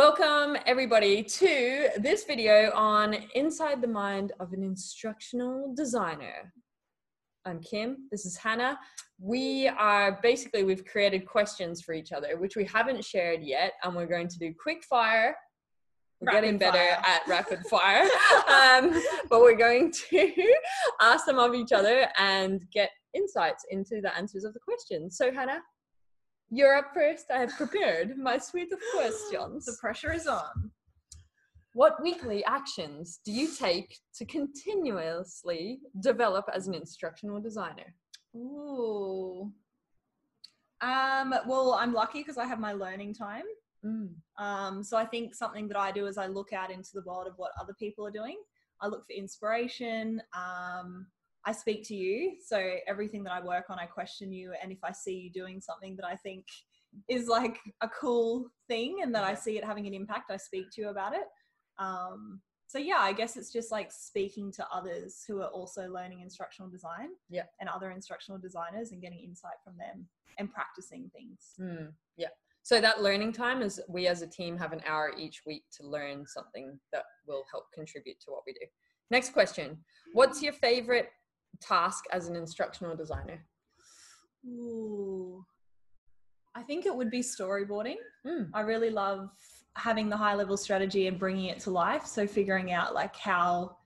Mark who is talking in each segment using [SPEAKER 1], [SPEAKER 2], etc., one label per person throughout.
[SPEAKER 1] Welcome everybody to this video on Inside the Mind of an Instructional Designer. I'm Kim, this is Hannah. We are basically, we've created questions for each other, which we haven't shared yet, and we're going to do quick fire. We're
[SPEAKER 2] Rapid
[SPEAKER 1] getting better
[SPEAKER 2] fire.
[SPEAKER 1] at rapid fire, um, but we're going to ask them of each other and get insights into the answers of the questions. So, Hannah, you're up first. I have prepared my suite of questions.
[SPEAKER 2] The pressure is on.
[SPEAKER 1] What weekly actions do you take to continuously develop as an instructional designer?
[SPEAKER 2] Ooh. Um, well, I'm lucky because I have my learning time. Um, so I think something that I do is I look out into the world of what other people are doing. I look for inspiration. Um, I speak to you. So everything that I work on, I question you. And if I see you doing something that I think is like a cool thing and that I see it having an impact, I speak to you about it. Um, so yeah, I guess it's just like speaking to others who are also learning instructional design
[SPEAKER 1] Yeah.
[SPEAKER 2] and other instructional designers and getting insight from them and practicing things.
[SPEAKER 1] Hmm, yeah. So that learning time is we as a team have an hour each week to learn something that will help contribute to what we do. Next question. What's your favorite task as an instructional designer?
[SPEAKER 2] Ooh. I think it would be storyboarding.
[SPEAKER 1] Hmm,
[SPEAKER 2] I really love having the high level strategy and bringing it to life. So figuring out like how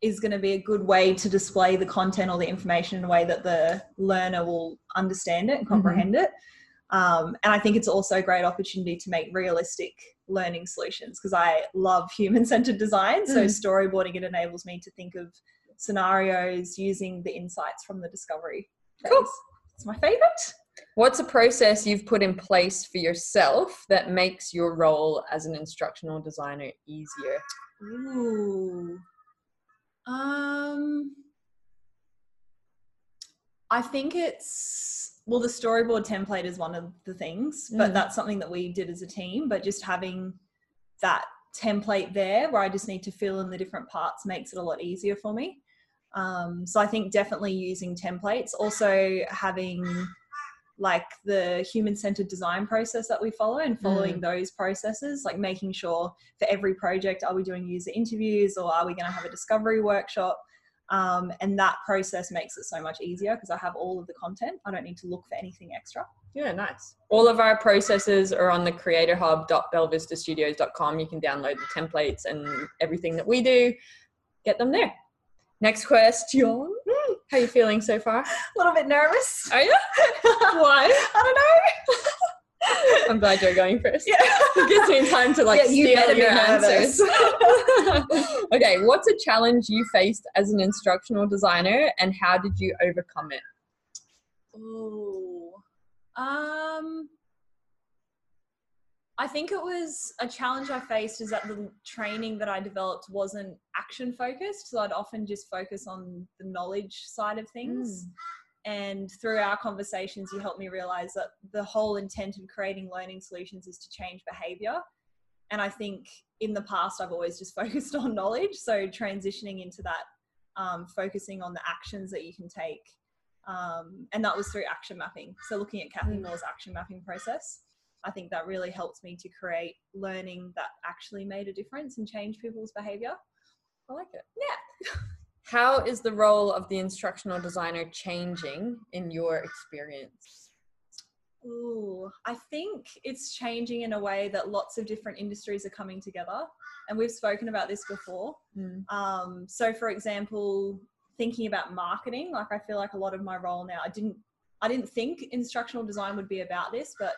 [SPEAKER 2] is going to be a good way to display the content or the information in a way that the learner will understand it and comprehend it. Um, and I think it's also a great opportunity to make realistic learning solutions because I love human centered design. So
[SPEAKER 1] Mm.
[SPEAKER 2] storyboarding it enables me to think of scenarios using the insights from the discovery.
[SPEAKER 1] Cool.
[SPEAKER 2] It's my favorite.
[SPEAKER 1] What's a process you've put in place for yourself that makes your role as an instructional designer easier?
[SPEAKER 2] Ooh. Um I think it's well the storyboard template is one of the things, but
[SPEAKER 1] Mm.
[SPEAKER 2] that's something that we did as a team, but just having that template there where I just need to fill in the different parts makes it a lot easier for me. Um, so I think definitely using templates, also having like the human centered design process that we follow and following those processes, like making sure for every project, are we doing user interviews or are we going to have a discovery workshop? Um, and that process makes it so much easier because I have all of the content. I don't need to look for anything extra.
[SPEAKER 1] Yeah, nice. All of our processes are on the creatorhub.belvistastudios.com. You can download the templates and everything that we do. Get them there. Next question. How are you feeling so far?
[SPEAKER 2] A little bit nervous.
[SPEAKER 1] Are you? Why?
[SPEAKER 2] I don't know.
[SPEAKER 1] I'm glad you're going first.
[SPEAKER 2] Yeah.
[SPEAKER 1] It gives me time to like
[SPEAKER 2] Yeah, you
[SPEAKER 1] steal your answers. okay, what's a challenge you faced as an instructional designer and how did you overcome it?
[SPEAKER 2] Ooh. Um I think it was a challenge I faced is that the training that I developed wasn't action focused. So I'd often just focus on the knowledge side of things. And through our conversations, you helped me realize that the whole intent of creating learning solutions is to change behavior. And I think in the past, I've always just focused on knowledge. So transitioning into that, um, focusing on the actions that you can take. Um, and that was through action mapping. So looking at Cathy
[SPEAKER 1] Mm.
[SPEAKER 2] Moore's action mapping process, I think that really helped me to create learning that actually made a difference and change people's behavior.
[SPEAKER 1] I like it.
[SPEAKER 2] Yeah.
[SPEAKER 1] How is the role of the instructional designer changing in your experience?
[SPEAKER 2] Ooh, I think it's changing in a way that lots of different industries are coming together. And we've spoken about this before. Um, so for example, thinking about marketing, like I feel like a lot of my role now, I didn't I didn't think instructional design would be about this, but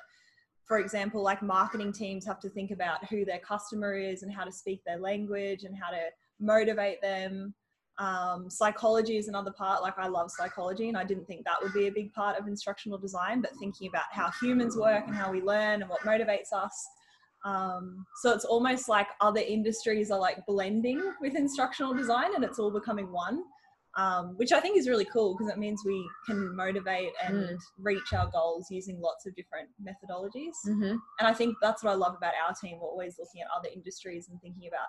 [SPEAKER 2] for example, like marketing teams have to think about who their customer is and how to speak their language and how to motivate them. Um, psychology is another part. Like I love psychology, and I didn't think that would be a big part of instructional design. But thinking about how humans work and how we learn and what motivates us. Um, so it's almost like other industries are like blending with instructional design, and it's all becoming one. Um, which I think is really cool because it means we can motivate and reach our goals using lots of different methodologies
[SPEAKER 1] Mm-hmm.
[SPEAKER 2] and I think that's what I love about our team. We're always looking at other industries and thinking about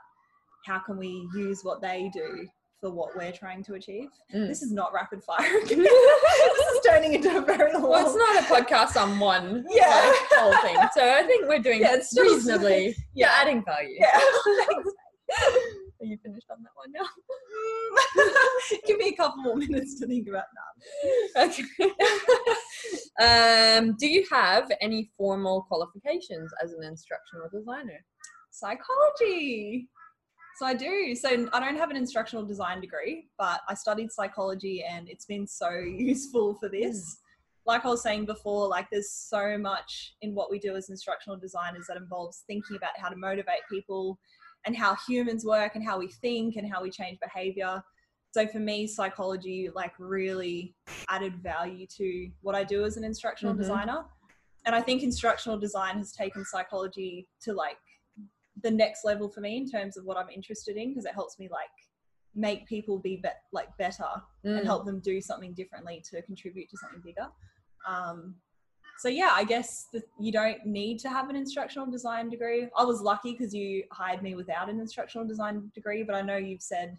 [SPEAKER 2] how can we use what they do for what we're trying to achieve.
[SPEAKER 1] Mm.
[SPEAKER 2] This is not rapid fire. this is turning into a very long.
[SPEAKER 1] Well, it's not a podcast on one
[SPEAKER 2] Yeah.
[SPEAKER 1] like, whole thing. So I think we're doing
[SPEAKER 2] Yeah, it's
[SPEAKER 1] reasonably.
[SPEAKER 2] Yeah.
[SPEAKER 1] Yeah, adding value.
[SPEAKER 2] Yeah.
[SPEAKER 1] Are you finished on that one now?
[SPEAKER 2] Give me a couple more minutes to think about that.
[SPEAKER 1] Okay. um, do you have any formal qualifications as an instructional designer?
[SPEAKER 2] Psychology. So I do. So I don't have an instructional design degree, but I studied psychology and it's been so useful for this. Like I was saying before, like there's so much in what we do as instructional designers that involves thinking about how to motivate people and how humans work and how we think and how we change behavior. So for me, psychology like really added value to what I do as an instructional
[SPEAKER 1] Mhm.
[SPEAKER 2] designer. And I think instructional design has taken psychology to like the next level for me in terms of what I'm interested in because it helps me like make people be, be- like better
[SPEAKER 1] Mm.
[SPEAKER 2] and help them do something differently to contribute to something bigger. Um, so yeah, I guess that you don't need to have an instructional design degree. I was lucky because you hired me without an instructional design degree, but I know you've said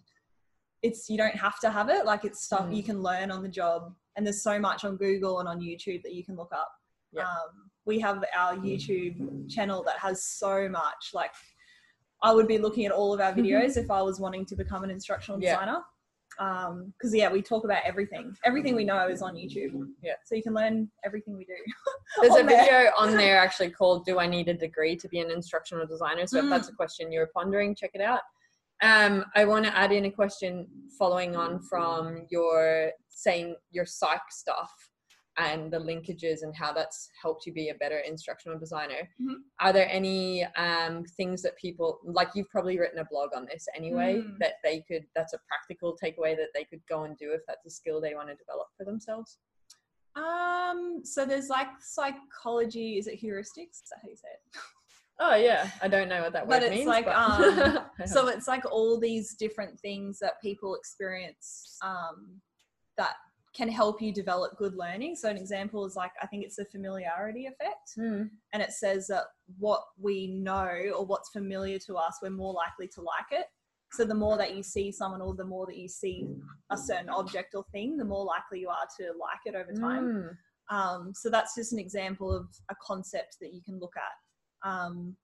[SPEAKER 2] it's you don't have to have it. Like it's stuff
[SPEAKER 1] Mm.
[SPEAKER 2] you can learn on the job, and there's so much on Google and on YouTube that you can look up.
[SPEAKER 1] Yeah.
[SPEAKER 2] Um, we have our YouTube channel that has so much. Like I would be looking at all of our videos if I was wanting to become an instructional
[SPEAKER 1] Mm-hmm. Yeah.
[SPEAKER 2] designer because yeah we talk about everything everything we know is on youtube
[SPEAKER 1] Yeah.
[SPEAKER 2] so you can learn everything we do
[SPEAKER 1] There's a
[SPEAKER 2] there.
[SPEAKER 1] video on there actually called "Do I Need a Degree to Be an Instructional Designer?" So if
[SPEAKER 2] Mm.
[SPEAKER 1] that's a question you're pondering, check it out. Um, I want to add in a question following on from your saying your psych stuff and the linkages and how that's helped you be a better instructional designer.
[SPEAKER 2] Mhm.
[SPEAKER 1] Are there any um, things that people like? You've probably written a blog on this anyway
[SPEAKER 2] Mm.
[SPEAKER 1] that they could. That's a practical takeaway that they could go and do if that's a skill they want to develop for themselves.
[SPEAKER 2] um so there's like psychology is it heuristics is that how you say it
[SPEAKER 1] Oh yeah, I don't know what that word
[SPEAKER 2] But it's
[SPEAKER 1] means.
[SPEAKER 2] like,
[SPEAKER 1] but-
[SPEAKER 2] um, so it's like all these different things that people experience um, that can help you develop good learning so an example is like i think it's the familiarity effect
[SPEAKER 1] Hmm.
[SPEAKER 2] and it says that what we know or what's familiar to us we're more likely to like it so the more that you see someone or the more that you see a certain object or thing the more likely you are to like it over time
[SPEAKER 1] Mm.
[SPEAKER 2] um, so that's just an example of a concept that you can look at. Um,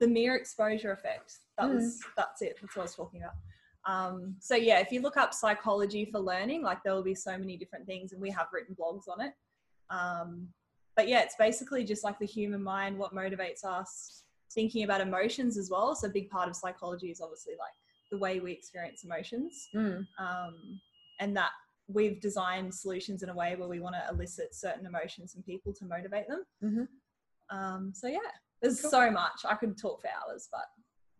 [SPEAKER 2] the mere exposure effect. That was that's it. That's what I was talking about. Um, so yeah, if you look up psychology for learning, like there will be so many different things, and we have written blogs on it. Um, but yeah, it's basically just like the human mind, what motivates us, thinking about emotions as well. So a big part of psychology is obviously like the way we experience emotions
[SPEAKER 1] Mm.
[SPEAKER 2] um, and that we've designed solutions in a way where we want to elicit certain emotions in people to motivate them.
[SPEAKER 1] Mhm.
[SPEAKER 2] Um, so yeah, there's
[SPEAKER 1] Cool.
[SPEAKER 2] so much I could talk for hours, but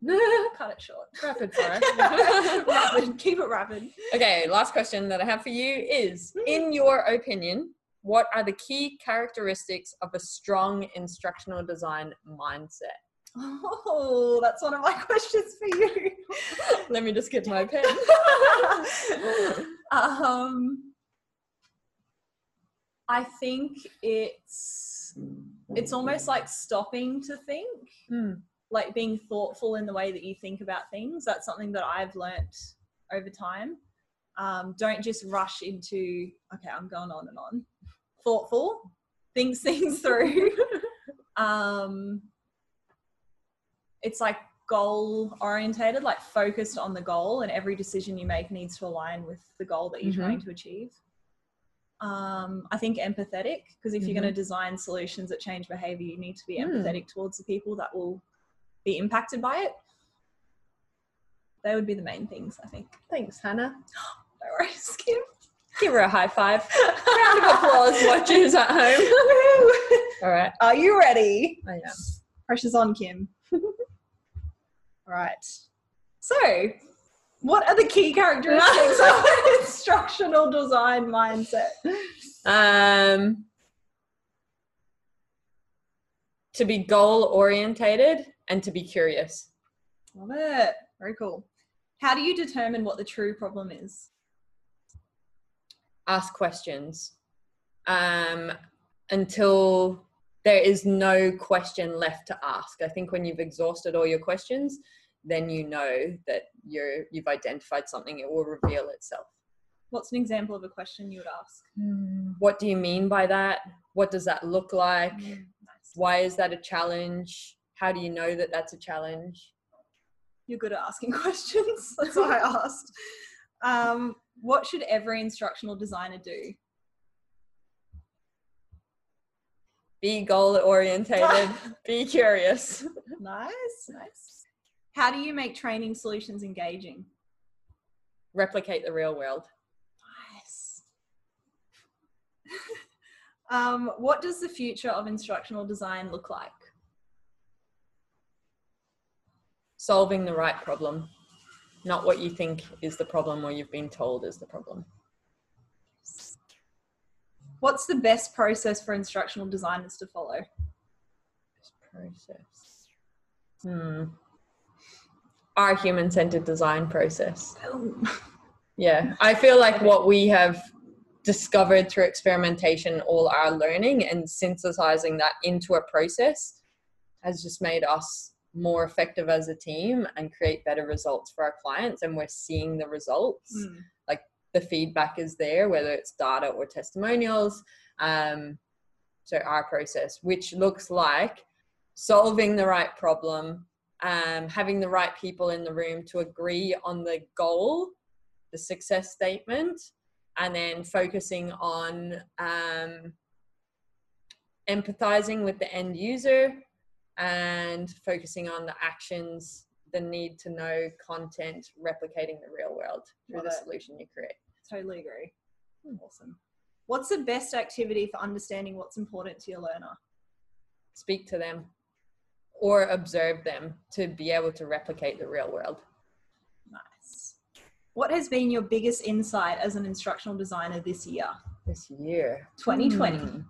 [SPEAKER 2] cut it short.
[SPEAKER 1] Rapid fire.
[SPEAKER 2] rapid, keep it rapid.
[SPEAKER 1] okay, last question that I have for you is In your opinion, what are the key characteristics of a strong instructional design mindset?
[SPEAKER 2] Oh, that's one of my questions for you.
[SPEAKER 1] Let me just get my pen.
[SPEAKER 2] um, I think it's it's almost like stopping to think.
[SPEAKER 1] Hmm.
[SPEAKER 2] Like being thoughtful in the way that you think about things. That's something that I've learnt over time. Um, don't just rush into, okay, I'm going on and on. Thoughtful, thinks things through. um, it's like goal orientated, like focused on the goal, and every decision you make needs to align with the goal that you're
[SPEAKER 1] Mhm.
[SPEAKER 2] trying to achieve. Um, I think empathetic, because if you're going to design solutions that change behavior, you need to be
[SPEAKER 1] Mm.
[SPEAKER 2] empathetic towards the people that will be impacted by it. They would be the main things, I think.
[SPEAKER 1] Thanks, Hannah.
[SPEAKER 2] No worries, Kim.
[SPEAKER 1] Give her a high five. Round of applause, watchers at home. All right.
[SPEAKER 2] Are you ready?
[SPEAKER 1] I am.
[SPEAKER 2] Pressure's on, Kim. All right. So, what are the key characteristics of an instructional design mindset?
[SPEAKER 1] Um, to be goal orientated and to be curious.
[SPEAKER 2] Love it. Very cool. How do you determine what the true problem is?
[SPEAKER 1] Ask questions um, until there is no question left to ask. I think when you've exhausted all your questions, then you know that you're you've identified something. It will reveal itself.
[SPEAKER 2] What's an example of a question you would ask?
[SPEAKER 1] What do you mean by that? what does that look like
[SPEAKER 2] Mm, nice.
[SPEAKER 1] why is that a challenge how do you know that that's a challenge
[SPEAKER 2] You're good at asking questions. That's why I asked. Um, what should every instructional designer do?
[SPEAKER 1] be goal orientated be curious
[SPEAKER 2] Nice, nice. How do you make training solutions engaging?
[SPEAKER 1] replicate the real world
[SPEAKER 2] Nice. um, what does the future of instructional design look like?
[SPEAKER 1] Solving the right problem not what you think is the problem or you've been told is the problem.
[SPEAKER 2] What's the best process for instructional designers to follow?
[SPEAKER 1] process. Hmm. Our human centered design process. Yeah, I feel like what we have discovered through experimentation, all our learning and synthesizing that into a process has just made us more effective as a team and create better results for our clients. And we're seeing the results.
[SPEAKER 2] Mm,
[SPEAKER 1] The feedback is there, whether it's data or testimonials. Um, so, our process, which looks like solving the right problem, um, having the right people in the room to agree on the goal the success statement and then focusing on um, empathizing with the end user and focusing on the actions the need to know content replicating the real world through
[SPEAKER 2] Love
[SPEAKER 1] the
[SPEAKER 2] it.
[SPEAKER 1] solution you create
[SPEAKER 2] totally agree. Awesome. What's the best activity for understanding what's important to your learner?
[SPEAKER 1] speak to them or observe them to be able to replicate the real world
[SPEAKER 2] Nice. What has been your biggest insight as an instructional designer this year?
[SPEAKER 1] this year
[SPEAKER 2] 2020.
[SPEAKER 1] Hmm.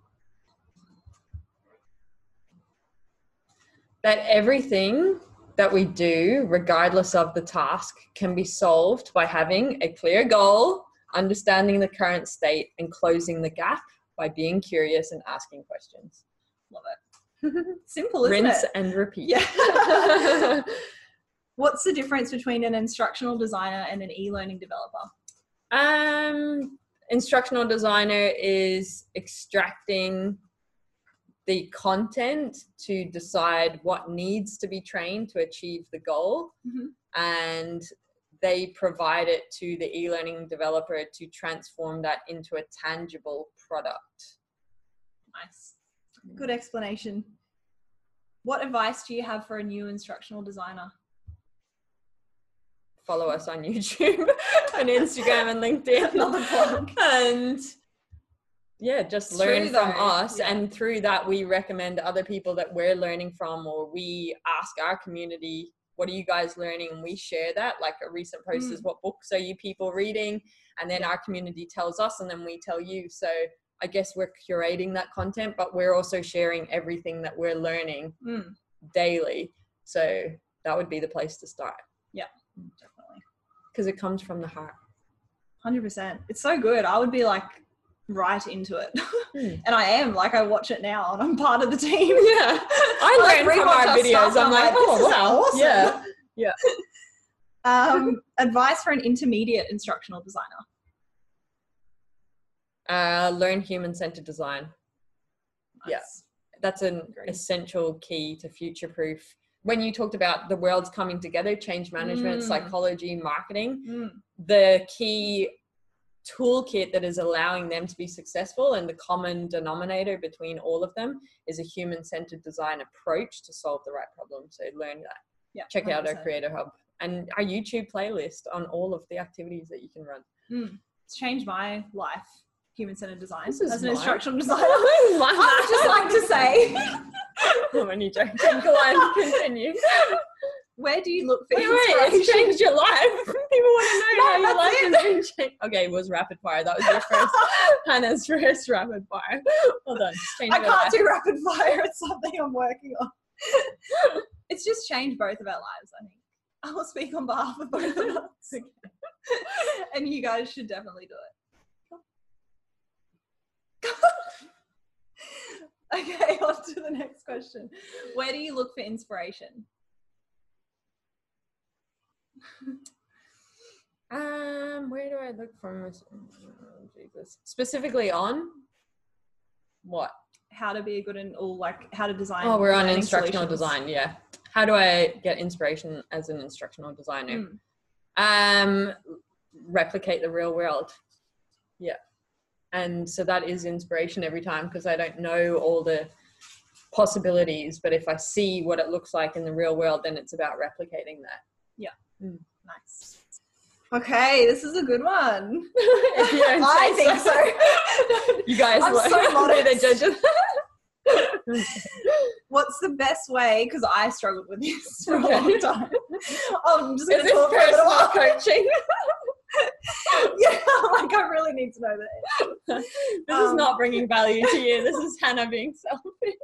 [SPEAKER 1] That everything that we do, regardless of the task, can be solved by having a clear goal, understanding the current state, and closing the gap by being curious and asking questions.
[SPEAKER 2] Love it. Simple, isn't
[SPEAKER 1] Rinse
[SPEAKER 2] it?
[SPEAKER 1] and repeat.
[SPEAKER 2] Yeah. What's the difference between an instructional designer and an e-learning developer?
[SPEAKER 1] Um, instructional designer is extracting the content to decide what needs to be trained to achieve the goal,
[SPEAKER 2] Mhm.
[SPEAKER 1] and they provide it to the e-learning developer to transform that into a tangible product.
[SPEAKER 2] Nice. Good explanation. What advice do you have for a new instructional designer?
[SPEAKER 1] Follow us on YouTube and Instagram and LinkedIn. And yeah just learn from
[SPEAKER 2] though,
[SPEAKER 1] us
[SPEAKER 2] yeah.
[SPEAKER 1] and through that we recommend other people that we're learning from or we ask our community what are you guys learning and we share that like a recent post is what books are you people reading and then
[SPEAKER 2] Mm. Yeah.
[SPEAKER 1] our community tells us and then we tell you so i guess we're curating that content but we're also sharing everything that we're learning
[SPEAKER 2] Mm,
[SPEAKER 1] daily so that would be the place to start Yeah,
[SPEAKER 2] definitely.
[SPEAKER 1] because it comes from the heart
[SPEAKER 2] 100%. It's so good. I would be like right into it.
[SPEAKER 1] Hmm.
[SPEAKER 2] and I am. Like, I watch it now and I'm part of the team.
[SPEAKER 1] yeah i
[SPEAKER 2] like,
[SPEAKER 1] learn from our videos i'm
[SPEAKER 2] I'm
[SPEAKER 1] like
[SPEAKER 2] like, this
[SPEAKER 1] oh
[SPEAKER 2] is
[SPEAKER 1] wow
[SPEAKER 2] awesome.
[SPEAKER 1] yeah
[SPEAKER 2] Um, advice for an intermediate instructional designer.
[SPEAKER 1] uh, learn human centered design. Yeah. That's an essential key to future proof. When you talked about the worlds coming together, change management,
[SPEAKER 2] Mm.
[SPEAKER 1] psychology, marketing,
[SPEAKER 2] Mm,
[SPEAKER 1] the key toolkit that is allowing them to be successful and the common denominator between all of them is a human centered design approach to solve the right problem. So learn that.
[SPEAKER 2] yeah.
[SPEAKER 1] Check out our Creator Hub and our YouTube playlist on all of the activities that you can run.
[SPEAKER 2] Mm, it's changed my life. Human centered design as an
[SPEAKER 1] mine.
[SPEAKER 2] instructional designer. I would just like to say,
[SPEAKER 1] I'm only joking. Go on, continue.
[SPEAKER 2] where do you look for
[SPEAKER 1] Wait, wait, it's
[SPEAKER 2] inspiration?
[SPEAKER 1] changed your life. People want to know
[SPEAKER 2] No,
[SPEAKER 1] how your life has. Okay, it was rapid fire. That was your first, Hannah's first rapid fire. Hold on,
[SPEAKER 2] I can't
[SPEAKER 1] life.
[SPEAKER 2] do rapid fire. It's something I'm working on. it's just changed both of our lives, I think. I will speak on behalf of both of us. and you guys should definitely do it. okay, on to the next question. Where do you look for inspiration?
[SPEAKER 1] Um, where do I look for? oh, Jesus, specifically on what?
[SPEAKER 2] how to be a good and all like how to design.
[SPEAKER 1] Oh, we're on instructional
[SPEAKER 2] solutions.
[SPEAKER 1] design. Yeah. How do I get inspiration as an instructional designer?
[SPEAKER 2] Mm.
[SPEAKER 1] Um, replicate the real world. Yeah. And so that is inspiration every time because I don't know all the possibilities, but if I see what it looks like in the real world, then it's about replicating that. Yeah.
[SPEAKER 2] Nice. Okay, this is a good one.
[SPEAKER 1] If you don't
[SPEAKER 2] I think so.
[SPEAKER 1] You guys
[SPEAKER 2] I'm
[SPEAKER 1] were-
[SPEAKER 2] so
[SPEAKER 1] were the
[SPEAKER 2] modest.
[SPEAKER 1] judges.
[SPEAKER 2] What's the best way? Because I struggled with this for a long time. I'm um,
[SPEAKER 1] just
[SPEAKER 2] going to talk for a little
[SPEAKER 1] personal
[SPEAKER 2] while.
[SPEAKER 1] coaching?
[SPEAKER 2] yeah, like I really need to know that.
[SPEAKER 1] this is
[SPEAKER 2] Um,
[SPEAKER 1] not bringing value to you. This is Hannah being selfish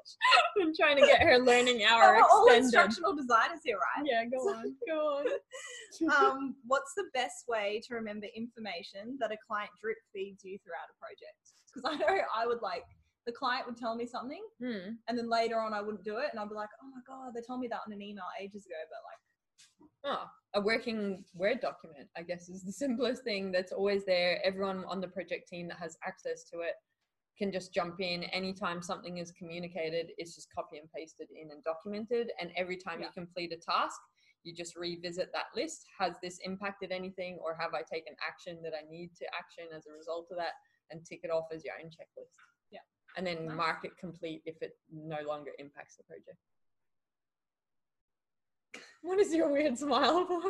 [SPEAKER 1] and trying to get her learning hour
[SPEAKER 2] We're all instructional designers here, right?
[SPEAKER 1] Yeah, go on, go on.
[SPEAKER 2] um, what's the best way to remember information that a client drip feeds you throughout a project? Because I know I would like the client would tell me something,
[SPEAKER 1] Hmm.
[SPEAKER 2] and then later on I wouldn't do it, and I'd be like, oh my god, they told me that on an email ages ago, but like,
[SPEAKER 1] Oh, a working Word document, I guess, is the simplest thing that's always there. Everyone on the project team that has access to it can just jump in anytime something is communicated. It's just copy and pasted in and documented. And every time
[SPEAKER 2] Yeah.
[SPEAKER 1] you complete a task, you just revisit that list. Has this impacted anything, or have I taken action that I need to action as a result of that? And tick it off as your own checklist.
[SPEAKER 2] Yeah.
[SPEAKER 1] And then
[SPEAKER 2] Nice.
[SPEAKER 1] mark it complete if it no longer impacts the project. What is your weird smile for?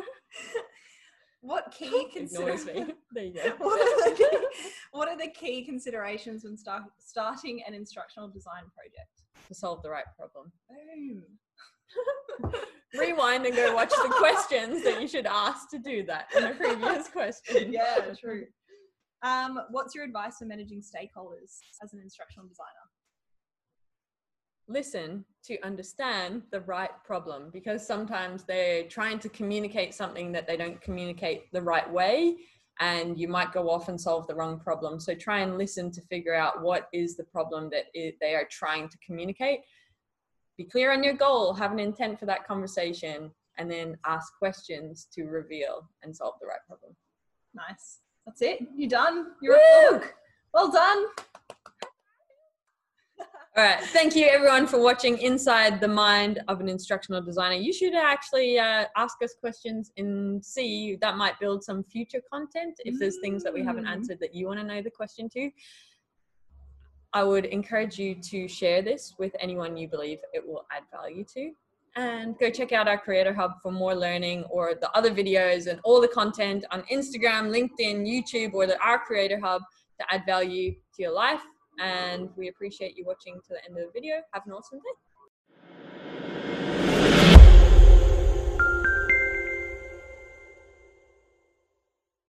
[SPEAKER 2] what key
[SPEAKER 1] Ignores
[SPEAKER 2] consider-
[SPEAKER 1] There you go.
[SPEAKER 2] what, are the key, what are the key considerations when start, starting an instructional design project?
[SPEAKER 1] To solve the right problem.
[SPEAKER 2] Boom.
[SPEAKER 1] Rewind and go watch the questions that you should ask to do that in a previous question.
[SPEAKER 2] yeah, true. Um, what's your advice for managing stakeholders as an instructional designer?
[SPEAKER 1] Listen to understand the right problem because sometimes they're trying to communicate something that they don't communicate the right way and you might go off and solve the wrong problem. So try and listen to figure out what is the problem that i they are trying to communicate. Be clear on your goal, have an intent for that conversation, and then ask questions to reveal and solve the right problem.
[SPEAKER 2] Nice. That's it. you're done? You're! Well done.
[SPEAKER 1] All right. Thank you, everyone, for watching Inside the Mind of an Instructional Designer. You should actually uh, ask us questions and see that might build some future content if there's things that we haven't
[SPEAKER 2] Mm.
[SPEAKER 1] answered that you want to know the question to. I would encourage you to share this with anyone you believe it will add value to. And go check out our Creator Hub for more learning or the other videos and all the content on Instagram, LinkedIn, YouTube, or the our Creator Hub to add value to your life. And we appreciate you watching to the end of the video. Have an awesome day.